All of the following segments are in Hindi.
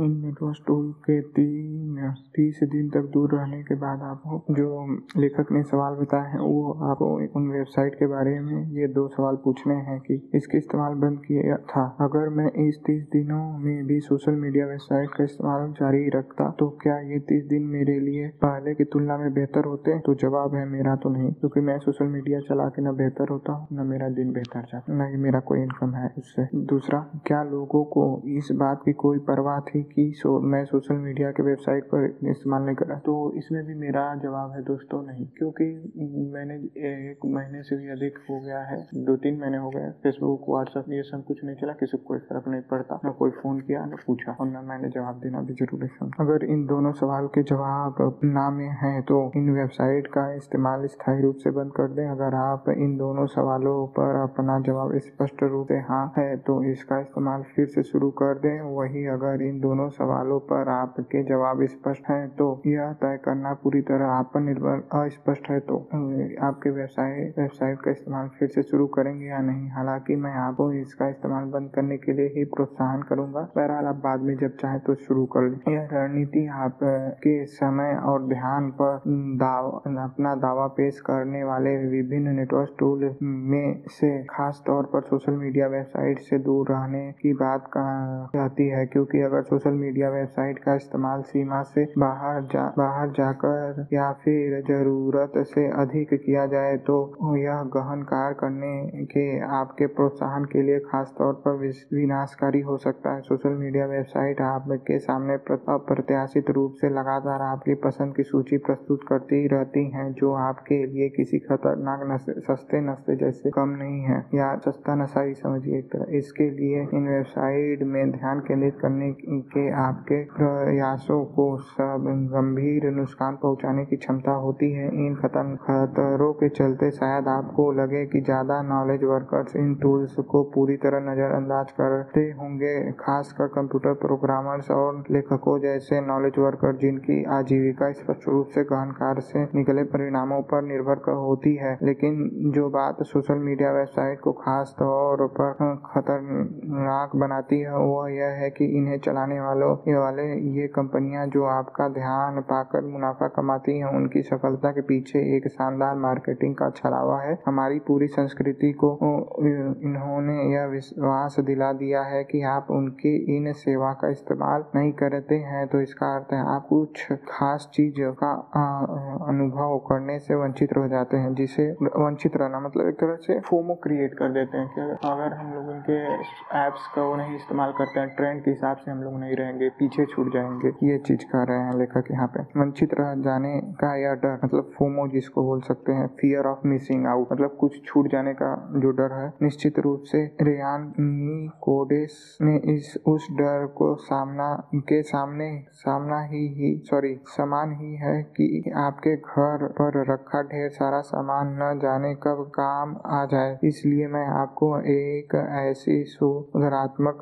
इन टूल के तीन, तीस दिन तक दूर रहने के बाद आपको जो लेखक ने सवाल बताए हैं, वो आपको उन वेबसाइट के बारे में ये दो सवाल पूछने हैं कि इसके इस्तेमाल बंद किया था। अगर मैं इस तीस दिनों में भी सोशल मीडिया वेबसाइट का इस्तेमाल जारी रखता तो क्या ये तीस दिन मेरे लिए पहले की तुलना में बेहतर होते? तो जवाब है, मेरा तो नहीं, क्योंकि मैं सोशल मीडिया चला के न बेहतर होता हूँ, न मेरा दिन बेहतर जाता, न ही मेरा कोई इनकम है इससे। दूसरा, क्या लोगों को इस बात की कोई परवाह थी कि सो, मैं सोशल मीडिया के वेबसाइट पर इस्तेमाल नहीं करा तो इसमें भी मेरा जवाब है दोस्तों नहीं। क्योंकि मैंने एक महीने से भी अधिक हो गया है दो तीन महीने हो गए फेसबुक व्हाट्सएप ये सब कुछ नहीं चला किसी को कोई फ़र्क नहीं पड़ता न कोई फ़ोन किया न पूछा और न मैंने जवाब देना भी ज़रूरी समझा अगर इन दोनों सवाल के जवाब ना में है तो इन वेबसाइट का इस्तेमाल स्थायी रूप से बंद कर दें। अगर आप इन दोनों सवालों पर अपना जवाब स्पष्ट रूप से हाँ है तो इसका इस्तेमाल फिर से शुरू कर दें। वही अगर इन दोनों सवालों पर आपके जवाब स्पष्ट हैं तो यह तय करना पूरी तरह आप पर निर्भर अस्पष्ट है तो आपके वेबसाइट वेबसाइट का इस्तेमाल फिर से शुरू करेंगे या नहीं? हालाँकि मैं आपको इसका इस्तेमाल बंद करने के लिए ही प्रोत्साहन करूँगा। बहरहाल आप बाद में जब चाहे तो शुरू कर लें। यह रणनीति आपके समय और ध्यान पर दाव, अपना दावा पेश करने वाले विभिन्न नेटवर्क टूल में से खास तौर पर सोशल मीडिया वेबसाइट से दूर रहने की बात कहती है क्योंकि अगर सोशल मीडिया वेबसाइट का इस्तेमाल सीमा से बाहर जा, बाहर जाकर या फिर ज़रूरत से अधिक किया जाए तो यह गहन कार्य करने के, आपके प्रोत्साहन के लिए खास तौर पर विनाशकारी हो सकता है। सोशल मीडिया वेबसाइट आपके सामने अप्रत्याशित रूप से लगातार आपकी पसंद की सूची प्रस्तुत करती रहती हैं, जो आपके लिए किसी खतरनाक नशे सस्ते नशे जैसे कम नहीं है, या सस्ता नशा ही समझिए। इसके लिए इन वेबसाइट में ध्यान केंद्रित करने के आपके प्रयासों को सब गंभीर नुकसान पहुँचाने की क्षमता होती है। इन खतर खतरों के चलते शायद आपको लगे कि ज़्यादा नॉलेज वर्कर्स इन टूल्स को पूरी तरह नजरअंदाज करते होंगे, खासकर कंप्यूटर प्रोग्रामर्स और लेखकों जैसे नॉलेज वर्कर जिनकी आजीविका स्पष्ट रूप से गहन कार्य से निकले परिणामों पर निर्भर होती है। लेकिन जो बात सोशल मीडिया वेबसाइट को खास तौर पर खतरनाक बनाती है, वह यह है कि इन्हें चलाने वालों ये वाले, ये कंपनियाँ जो आपका ध्यान पाकर मुनाफा कमाती हैं, उनकी सफलता के पीछे एक शानदार मार्केटिंग का छलावा है। हमारी पूरी संस्कृति को इन्होंने यह विश्वास दिला दिया है कि आप उनकी इन सेवा का इस्तेमाल नहीं करते हैं तो इसका अर्थ है आप कुछ खास चीज़ का अनुभव करने से वंचित रह जाते हैं, जिसे वंचित रहना मतलब एक तरह से फोमो क्रिएट कर देते हैं कि अगर हम लोग उनके एप्स का वो नहीं इस्तेमाल करते हैं, ट्रेंड के हिसाब से हम लोग नहीं रहेंगे, पीछे छूट जाएँगे। ये चीज़ कर रहे हैं लेखक यहाँ पे। वंचित रह जाने का यह डर मतलब फोमो जिसको बोल सकते हैं फियर ऑफ़ मिसिंग आउट मतलब कुछ छूट जाने का जो डर है, निश्चित रूप से रेयान कोडेस ने इस, उस डर को सामना, के सामने, सामना ही ही सॉरी समान ही है कि आपके घर पर रखा ढेर सारा सामान न जाने कब काम आ जाए। इसलिए मैं आपको एक ऐसी सुधारात्मक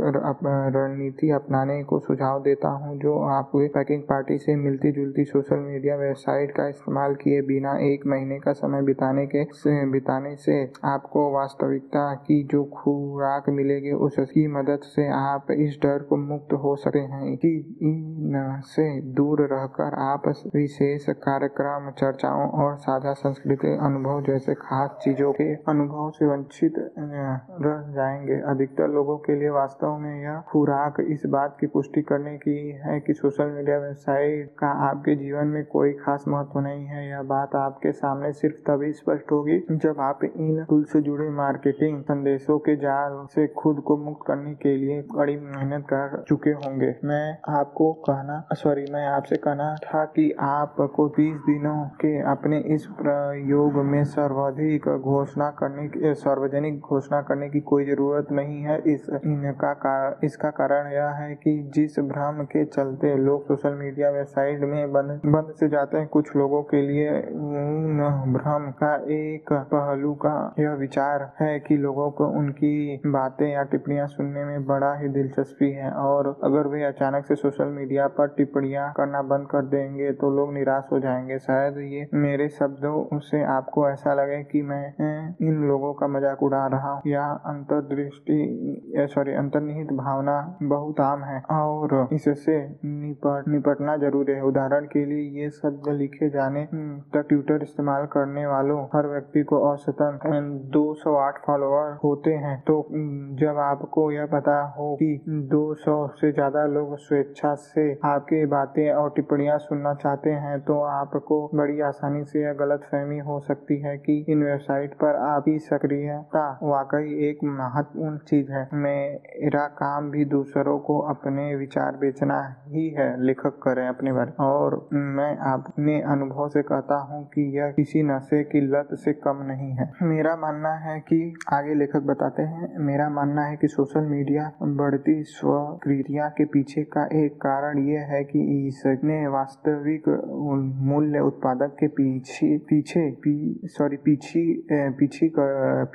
रणनीति अपनाने को सुझाव देता हूँ जो आपको पैकिंग पार्टी से मिलती जुलती सोशल मीडिया वेबसाइट का इस्तेमाल किए बिना एक महीने का समय बिताने के से, बिताने से आपको वास्तविकता की जो खुराक मिलेगी उसकी मदद से आप इस डर को मुक्त हो सकते हैं कि इन से दूर रहकर आप विशेष कार्यक्रम चर्चाओं और साझा सांस्कृतिक अनुभव जैसे खास चीज़ों के अनुभव से वंचित रह जाएँगे। अधिकतर लोगों के लिए वास्तव में यह खुराक इस बात की पुष्टि करने की है कि सोशल मीडिया वेबसाइट का आपके जीवन में कोई खास महत्व नहीं है। यह बात आपके सामने सिर्फ़ तभी स्पष्ट होगी जब आप इन टूल से जुड़े मार्केटिंग संदेशों के जाल से खुद को मुक्त करने के लिए बड़ी मेहनत कर चुके होंगे। मैं आपको कहना, सॉरी, मैं आपसे कहना था कि आपको तीस दिनों के अपने इस प्रयोग में सर्वाधिक घोषणा करने की, सार्वजनिक घोषणा करने की कोई ज़रूरत नहीं है। इस, इनका इसका कारण यह है कि जिस भ्रम के चलते लोग सोशल मीडिया वेबसाइट में बंद बंद से जाते हैं, कुछ लोगों के लिए उन भ्रम का एक पहलू का यह विचार है कि लोगों को उनकी बातें या टिप्पणियाँ सुनने में बड़ा ही दिलचस्पी है। और अगर वे अचानक से सोशल मीडिया पर टिप्पणियाँ करना बंद कर देंगे तो लोग निराश हो जाएँगे। शायद ये मेरे शब्दों से आपको ऐसा लगे कि मैं इन लोगों का मज़ाक उड़ा रहा हूँ। या अंतर्दृष्टि सॉरी अंतर्निहित भावना बहुत आम है। और और इससे निपट, निपटना ज़रूरी है। उदाहरण के लिए, ये शब्द लिखे जाने तक ट्विटर इस्तेमाल करने वालों, हर व्यक्ति को औसतन 208 फॉलोअर होते हैं। तो जब आपको यह पता हो कि 200 से ज़्यादा लोग स्वेच्छा से आपकी बातें और टिप्पणियाँ सुनना चाहते हैं तो आपको बड़ी आसानी से यह गलत फहमी हो सकती है कि इन वेबसाइट पर आपकी सक्रियता वाकई एक महत्वपूर्ण चीज़ है। मेरा काम भी दूसरों को अपने विचार बेचना ही है लेखक करें अपने बारे। और मैं अपने अनुभव से कहता हूँ कि यह किसी नशे की लत से कम नहीं है। मेरा मानना है कि आगे लेखक बताते हैं मेरा मानना है कि सोशल मीडिया बढ़ती स्वक्रिया के पीछे का एक कारण यह है कि इसने वास्तविक मूल्य उत्पादक के पीछे पीछे पी, सॉरी पीछे पीछे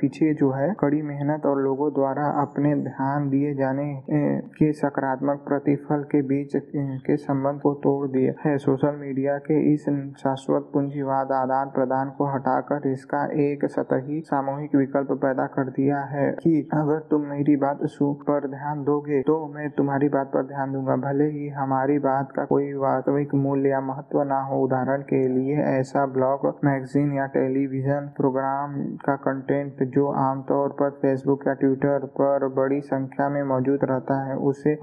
पीछे जो है कड़ी मेहनत और लोगों द्वारा अपने ध्यान दिए जाने के सकारात्मक प्रतिफल के बीच के संबंध को तोड़ दिया है। सोशल मीडिया के इस शाश्वत पूंजीवाद आदान प्रदान को हटाकर इसका एक सतही सामूहिक विकल्प पैदा कर दिया है कि अगर तुम मेरी बात पर ध्यान दोगे तो मैं तुम्हारी बात पर ध्यान दूँगा। भले ही हमारी बात का कोई वास्तविक मूल्य या महत्व ना हो। उदाहरण के लिए, ऐसा ब्लॉग, मैगजीन या टेलीविज़न प्रोग्राम का कंटेंट जो आमतौर पर फेसबुक या ट्विटर पर बड़ी संख्या में मौजूद रहता है, उसे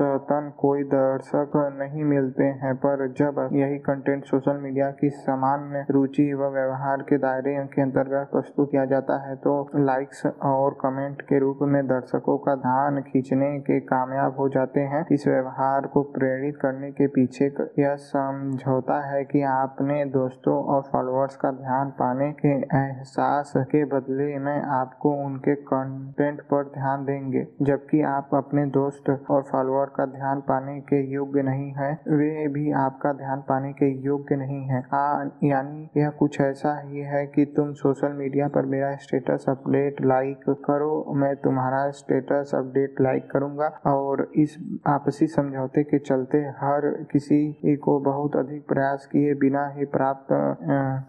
औसतन कोई दर्शक नहीं मिलते हैं, पर जब यही कंटेंट सोशल मीडिया की सामान्य रुचि व व्यवहार के दायरे के अंतर्गत प्रस्तुत किया जाता है तो लाइक्स और कमेंट के रूप में दर्शकों का ध्यान खींचने के कामयाब हो जाते हैं। इस व्यवहार को प्रेरित करने के पीछे यह समझौता है कि आपने दोस्तों और फॉलोअर्स का ध्यान पाने के एहसास के बदले में आपको उनके कंटेंट पर ध्यान देंगे, जबकि आप अपने दोस्त और फॉलोअर का ध्यान पाने के योग्य नहीं है, वे भी आपका ध्यान पाने के योग्य नहीं है। यानी यह कुछ ऐसा ही है कि तुम सोशल मीडिया पर मेरा स्टेटस अपडेट लाइक करो, मैं तुम्हारा स्टेटस अपडेट लाइक करूँगा और इस आपसी समझौते के चलते हर किसी को बहुत अधिक प्रयास किए बिना ही प्राप्त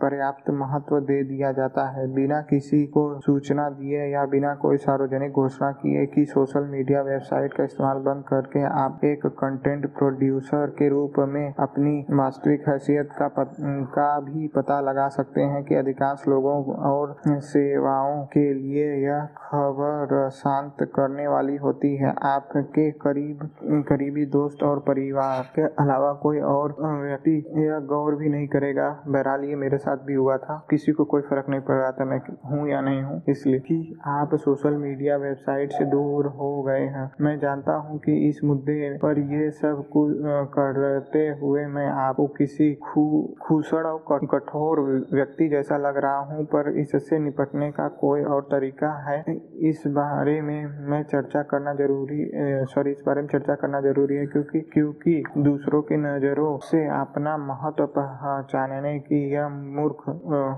पर्याप्त महत्व दे दिया जाता है। बिना किसी को सूचना दिए या बिना कोई सार्वजनिक घोषणा किए कि सोशल मीडिया वेबसाइट का इस्तेमाल बंद करके आप एक कंटेंट प्रोड्यूसर के रूप में अपनी वास्तविक हैसियत का पत, का भी पता लगा सकते हैं कि अधिकांश लोगों और सेवाओं के लिए यह खबर शांत करने वाली होती है। आपके करीब करीबी दोस्त और परिवार के अलावा कोई और व्यक्ति यह गौर भी नहीं करेगा। बहरहाल ये मेरे साथ भी हुआ था। किसी को कोई फ़र्क नहीं पड़ रहा था मैं हूँ या नहीं हूँ। इसलिए कि आप सोशल मीडिया वेबसाइट से दूर हो गए हैं। मैं जानता हूँ कि इस मुद्दे पर ये सब कुछ करते हुए मैं आपको किसी खूसड़ और कठोर व्यक्ति जैसा लग रहा हूँ, पर इससे निपटने का कोई और तरीका है। इस बारे में मैं चर्चा करना ज़रूरी सॉरी, इस बारे में चर्चा करना ज़रूरी है, क्योंकि क्योंकि दूसरों की नज़रों से अपना महत्व पहचानने की यह मूर्ख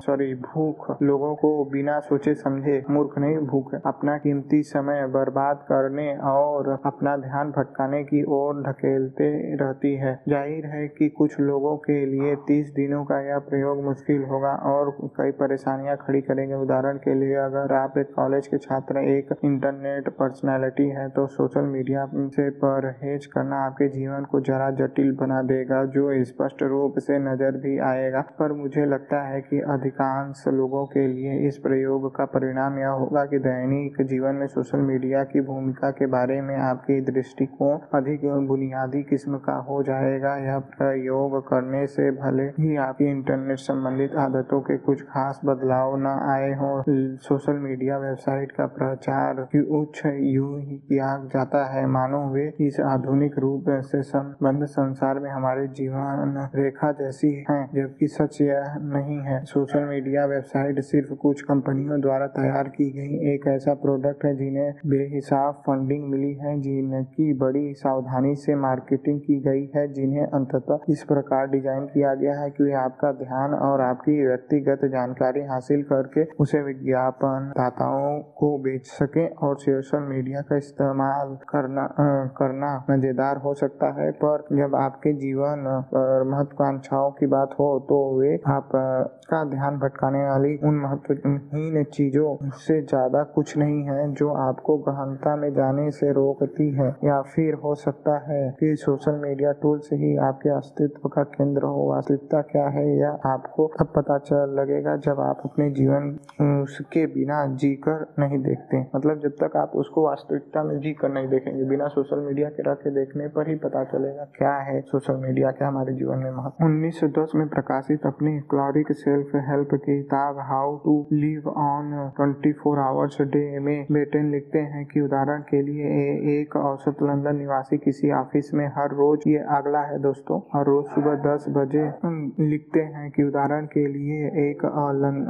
सॉरी, भूख लोगों को बिना सोचे समझे, मूर्ख नहीं, भूख अपना कीमती समय बर्बाद करने और अपना ध्यान भटकाने की ओर ढकेलते रहती है। ज़ाहिर है कि कुछ लोगों के लिए तीस दिनों का यह प्रयोग मुश्किल होगा और कई परेशानियाँ खड़ी करेंगे। उदाहरण के लिए, अगर आप एक कॉलेज के छात्र, एक इंटरनेट पर्सनालिटी है तो सोशल मीडिया से परहेज करना आपके जीवन को जरा जटिल बना देगा, जो स्पष्ट रूप से नज़र भी आएगा। पर मुझे लगता है कि अधिकांश लोगों के लिए इस प्रयोग का परिणाम यह होगा कि दैनिक जीवन में सोशल मीडिया की भूमिका के बारे में आपकी दृष्टिकोण अधिक बुनियादी किस्म का हो जाएगा। यह प्रयोग करने से भले ही आपकी इंटरनेट संबंधित आदतों के कुछ खास बदलाव न आए हो। सोशल मीडिया वेबसाइट का प्रचार उच्च यू ही किया जाता है। मानो वे इस आधुनिक रूप से संबंध संसार में हमारे जीवन रेखा जैसी हैं, जबकि सच यह नहीं है। सोशल मीडिया वेबसाइट सिर्फ़ कुछ कंपनियों द्वारा तैयार की गई एक ऐसा प्रोडक्ट है जिन्हें बेहिसाब फंडिंग मिली है, जिनकी बड़ी सावधानी से मार्केटिंग की गई है जिन्हें अंततः इस प्रकार डिज़ाइन किया गया है कि आपका ध्यान और आपकी व्यक्तिगत जानकारी हासिल करके उसे विज्ञापन दाताओं को बेच सके और सोशल मीडिया का इस्तेमाल करना आ, करना मज़ेदार हो सकता है। पर जब आपके जीवन और महत्वाकांक्षाओं की बात हो तो वे आप का ध्यान भटकाने वाली उन महत्वहीन चीज़ों से ज़्यादा कुछ नहीं है जो आपको गहनता में जाने से रोकती है या फिर हो सकता है कि सोशल मीडिया टूल्स ही आपके अस्तित्व का केंद्र हो। वास्तविकता क्या है यह आपको तब पता चल लगेगा जब आप अपने जीवन उसके बिना जी कर नहीं देखते। मतलब जब तक आप उसको वास्तविकता में जी कर नहीं देखेंगे, बिना सोशल मीडिया के रख के देखने पर ही पता चलेगा क्या है सोशल मीडिया क्या हमारे जीवन में महत्व। उन्नीस सौ दस में प्रकाशित अपनी क्लॉरिक सेल्फ हेल्प किताब how to live on twenty four hours day में बेटेन लिखते हैं कि उदाहरण के लिए एक औसत लंदन निवासी किसी ऑफ़िस में हर रोज, ये अगला है दोस्तों, हर रोज सुबह दस बजे लिखते हैं कि उदाहरण के लिए एक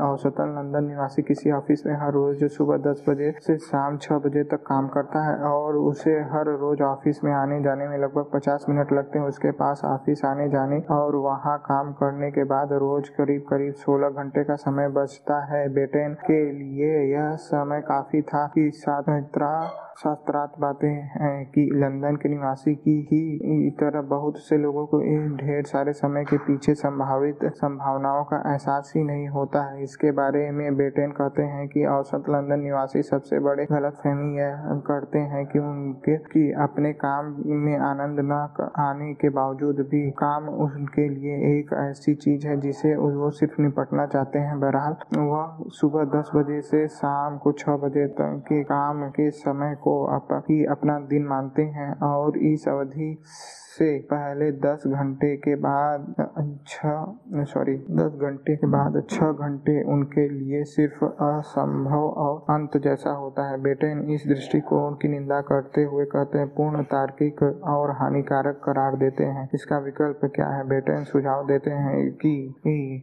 औसतन लंदन निवासी किसी ऑफ़िस में हर रोज सुबह दस बजे से शाम छह बजे तक काम करता है और उसे हर रोज ऑफ़िस में आने जाने में लगभग पचास मिनट लगते हैं। उसके पास ऑफ़िस आने जाने और वहाँ काम करने के बाद रोज करीब करीब सोलह घंटे का समय बचता है। बेटेन के लिए यह समय काफ़ी था कि सातरा शास्त्रार्थ बातें हैं कि लंदन के निवासी की ही तरह बहुत से लोगों को इन ढेर सारे समय के पीछे संभावित संभावनाओं का एहसास ही नहीं होता है। इसके बारे में बेटेन कहते हैं कि औसत लंदन निवासी सबसे बड़े गलत फहमी यह करते हैं कि उनके, कि अपने काम में आनंद न आने के बावजूद भी काम उनके लिए एक ऐसी चीज़ है जिसे वो सिर्फ़ निपटना चाहते हैं। बहरहाल, वह सुबह दस बजे से शाम को छह बजे तक के काम के समय को आप ही अपना दिन मानते हैं और इस अवधि से पहले दस घंटे के बाद छः सॉरी दस घंटे के बाद छः घंटे उनके लिए सिर्फ़ असंभव और अंत जैसा होता है। बेटेन इस दृष्टिकोण की निंदा करते हुए कहते हैं, पूर्ण तार्किक और हानिकारक करार देते हैं। इसका विकल्प क्या है? बेटेन सुझाव देते हैं कि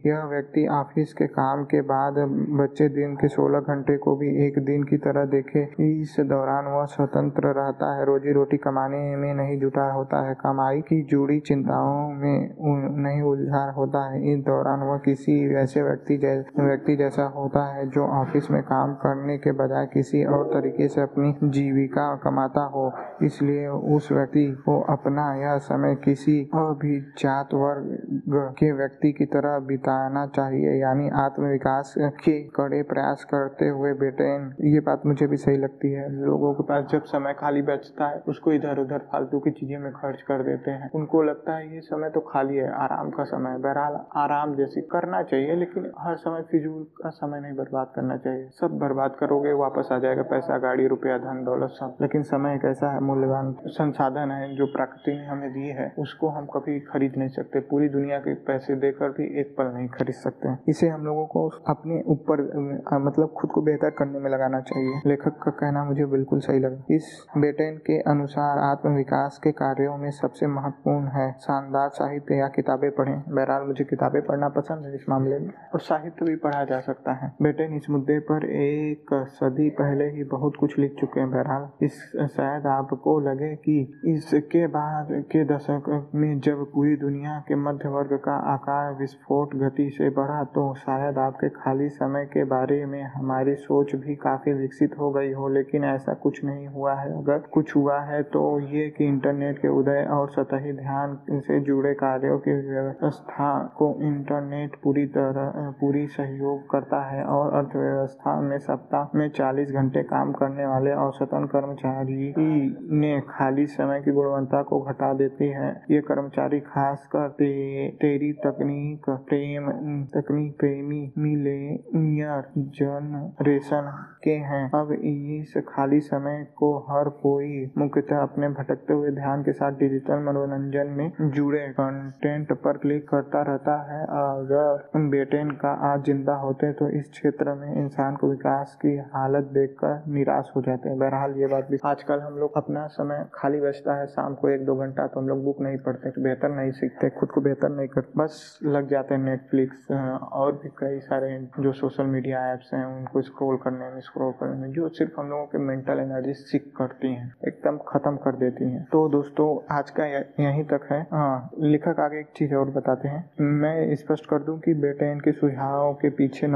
यह व्यक्ति ऑफ़िस के काम के बाद बच्चे दिन के सोलह घंटे को भी एक दिन की तरह देखे। इस दौरान वह स्वतंत्र रहता है, रोजी रोटी कमाने में नहीं जुटा होता है कमाई कमाई की जुड़ी चिंताओं में नहीं उलझा होता है। इस दौरान वह किसी ऐसे व्यक्ति जै, व्यक्ति जैसा होता है जो ऑफ़िस में काम करने के बजाय किसी और तरीके से अपनी जीविका कमाता हो। इसलिए उस व्यक्ति को अपना यह समय किसी अभिजात वर्ग के व्यक्ति की तरह बिताना चाहिए यानी आत्मविकास के कड़े प्रयास करते हुए बेटे ये बात मुझे भी सही लगती है। लोगों के पास जब समय खाली बचता है उसको इधर उधर फालतू की चीज़ें में खर्च कर देते हैं। उनको लगता है ये समय तो खाली है, आराम का समय है। बहरहाल, आराम जैसे करना चाहिए, लेकिन हर समय फिजूल का समय नहीं बर्बाद करना चाहिए। सब बर्बाद करोगे, वापस आ जाएगा पैसा, गाड़ी, रुपया, धन, दौलत, सब। लेकिन समय एक ऐसा है, मूल्यवान संसाधन है, जो प्रकृति ने हमें दी है। उसको हम कभी खरीद नहीं सकते। पूरी दुनिया के पैसे देकर भी एक पल नहीं खरीद सकते। इसे हम लोगों को अपने ऊपर मतलब खुद को बेहतर करने में लगाना चाहिए। लेखक का कहना मुझे बिल्कुल सही लगा। इस बेटेन के अनुसार आत्म विकास के कार्यों में सबसे महत्वपूर्ण है। शानदार साहित्य या किताबें पढ़ें। बहरहाल, मुझे किताबें पढ़ना पसंद है इस मामले में। और साहित्य भी पढ़ा जा सकता है। बेटेन इस मुद्दे पर एक सदी पहले ही बहुत कुछ लिख चुके हैं। बहरहाल, इस, शायद आपको लगे कि इसके बाद के दशक में जब पूरी दुनिया के मध्य वर्ग का आकार विस्फोट गति से बढ़ा तो शायद आपके खाली समय के बारे में हमारी सोच भी काफ़ी विकसित हो गई हो। लेकिन ऐसा कुछ नहीं हुआ है। अगर कुछ हुआ है तो ये कि इंटरनेट के उदय और सतही ध्यान से जुड़े कार्यों की व्यवस्था को इंटरनेट पूरी तरह पूरी सहयोग करता है और अर्थव्यवस्था में सप्ताह में 40 घंटे काम करने वाले औसतन कर्मचारी ने खाली समय की गुणवत्ता को घटा देती है। ये कर्मचारी खासकर ते, तेरी तकनीक प्रेम तकनीक प्रेमी मिलेनियर जनरेशन के हैं। अब इस खाली समय को हर कोई मुख्यतः अपने भटकते हुए ध्यान के साथ डिजिटल मनोरंजन में जुड़े कंटेंट पर क्लिक करता रहता है। अगर बेटेन का आज ज़िंदा होते तो इस क्षेत्र में इंसान को विकास की हालत देखकर निराश हो जाते हैं। बहरहाल, ये बात भी आजकल हम लोग अपना समय खाली बचता है। शाम को एक दो घंटा तो हम लोग बुक नहीं पढ़ते, बेहतर नहीं सीखते, खुद को बेहतर नहीं करते बस लग जाते हैं नेटफ्लिक्स और भी कई सारे जो सोशल मीडिया एप्स हैं, उनको स्क्रॉल करने में स्क्रॉल करने में, जो सिर्फ़ हम लोगों के मेंटल एनर्जी सिक करती हैं, एकदम खत्म कर देती हैं। तो दोस्तों, आज का यहीं तक है। हाँ लेखक आगे एक चीज़ और बताते हैं। मैं स्पष्ट कर दूँ कि बेटे, इनके सुझावों के पीछे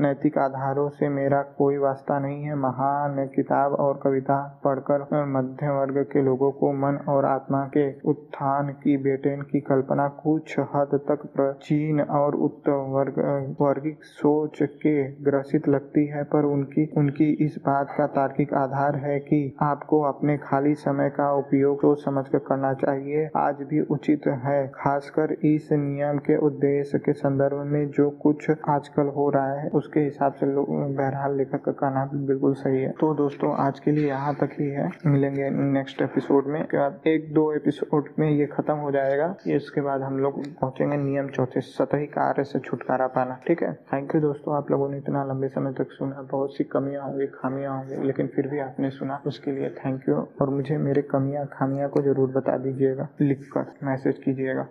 नैतिक आधारों से मेरा कोई वास्ता नहीं है। महान किताब और कविता पढ़कर मध्य वर्ग के लोगों को मन और आत्मा के उत्थान की बेटेन की कल्पना कुछ हद तक प्राचीन और उत्तर वर्ग वर्गिक सोच के ग्रसित लगती है, पर उनकी उनकी इस बात का तार्किक आधार है कि आपको अपने खाली समय का उपयोग सोच समझ कर करना चाहिए। आज भी उचित है, खासकर इस नियम के उद्देश्य के संदर्भ में जो कुछ आजकल हो रहा है, उसके हिसाब से लोग, बहरहाल लेखक का कहना बिल्कुल सही है। तो दोस्तों, आज के लिए यहाँ तक ही है। मिलेंगे नेक्स्ट एपिसोड में। के बाद एक दो एपिसोड में ये खत्म हो जाएगा। इसके बाद हम लोग पहुँचेंगे नियम चौथे सतही कार्य से छुटकारा पाना। ठीक है? थैंक यू दोस्तों, आप लोगों ने इतना लंबे समय तक सुना। बहुत सी कमियाँ होंगी, खामियाँ होंगी, लेकिन फिर भी आपने सुना। उसके लिए थैंक यू और मुझे मेरे कमियाँ, खामियाँ को ज़रूर बता दीजिएगा लिख कर मैसेज कीजिएगा।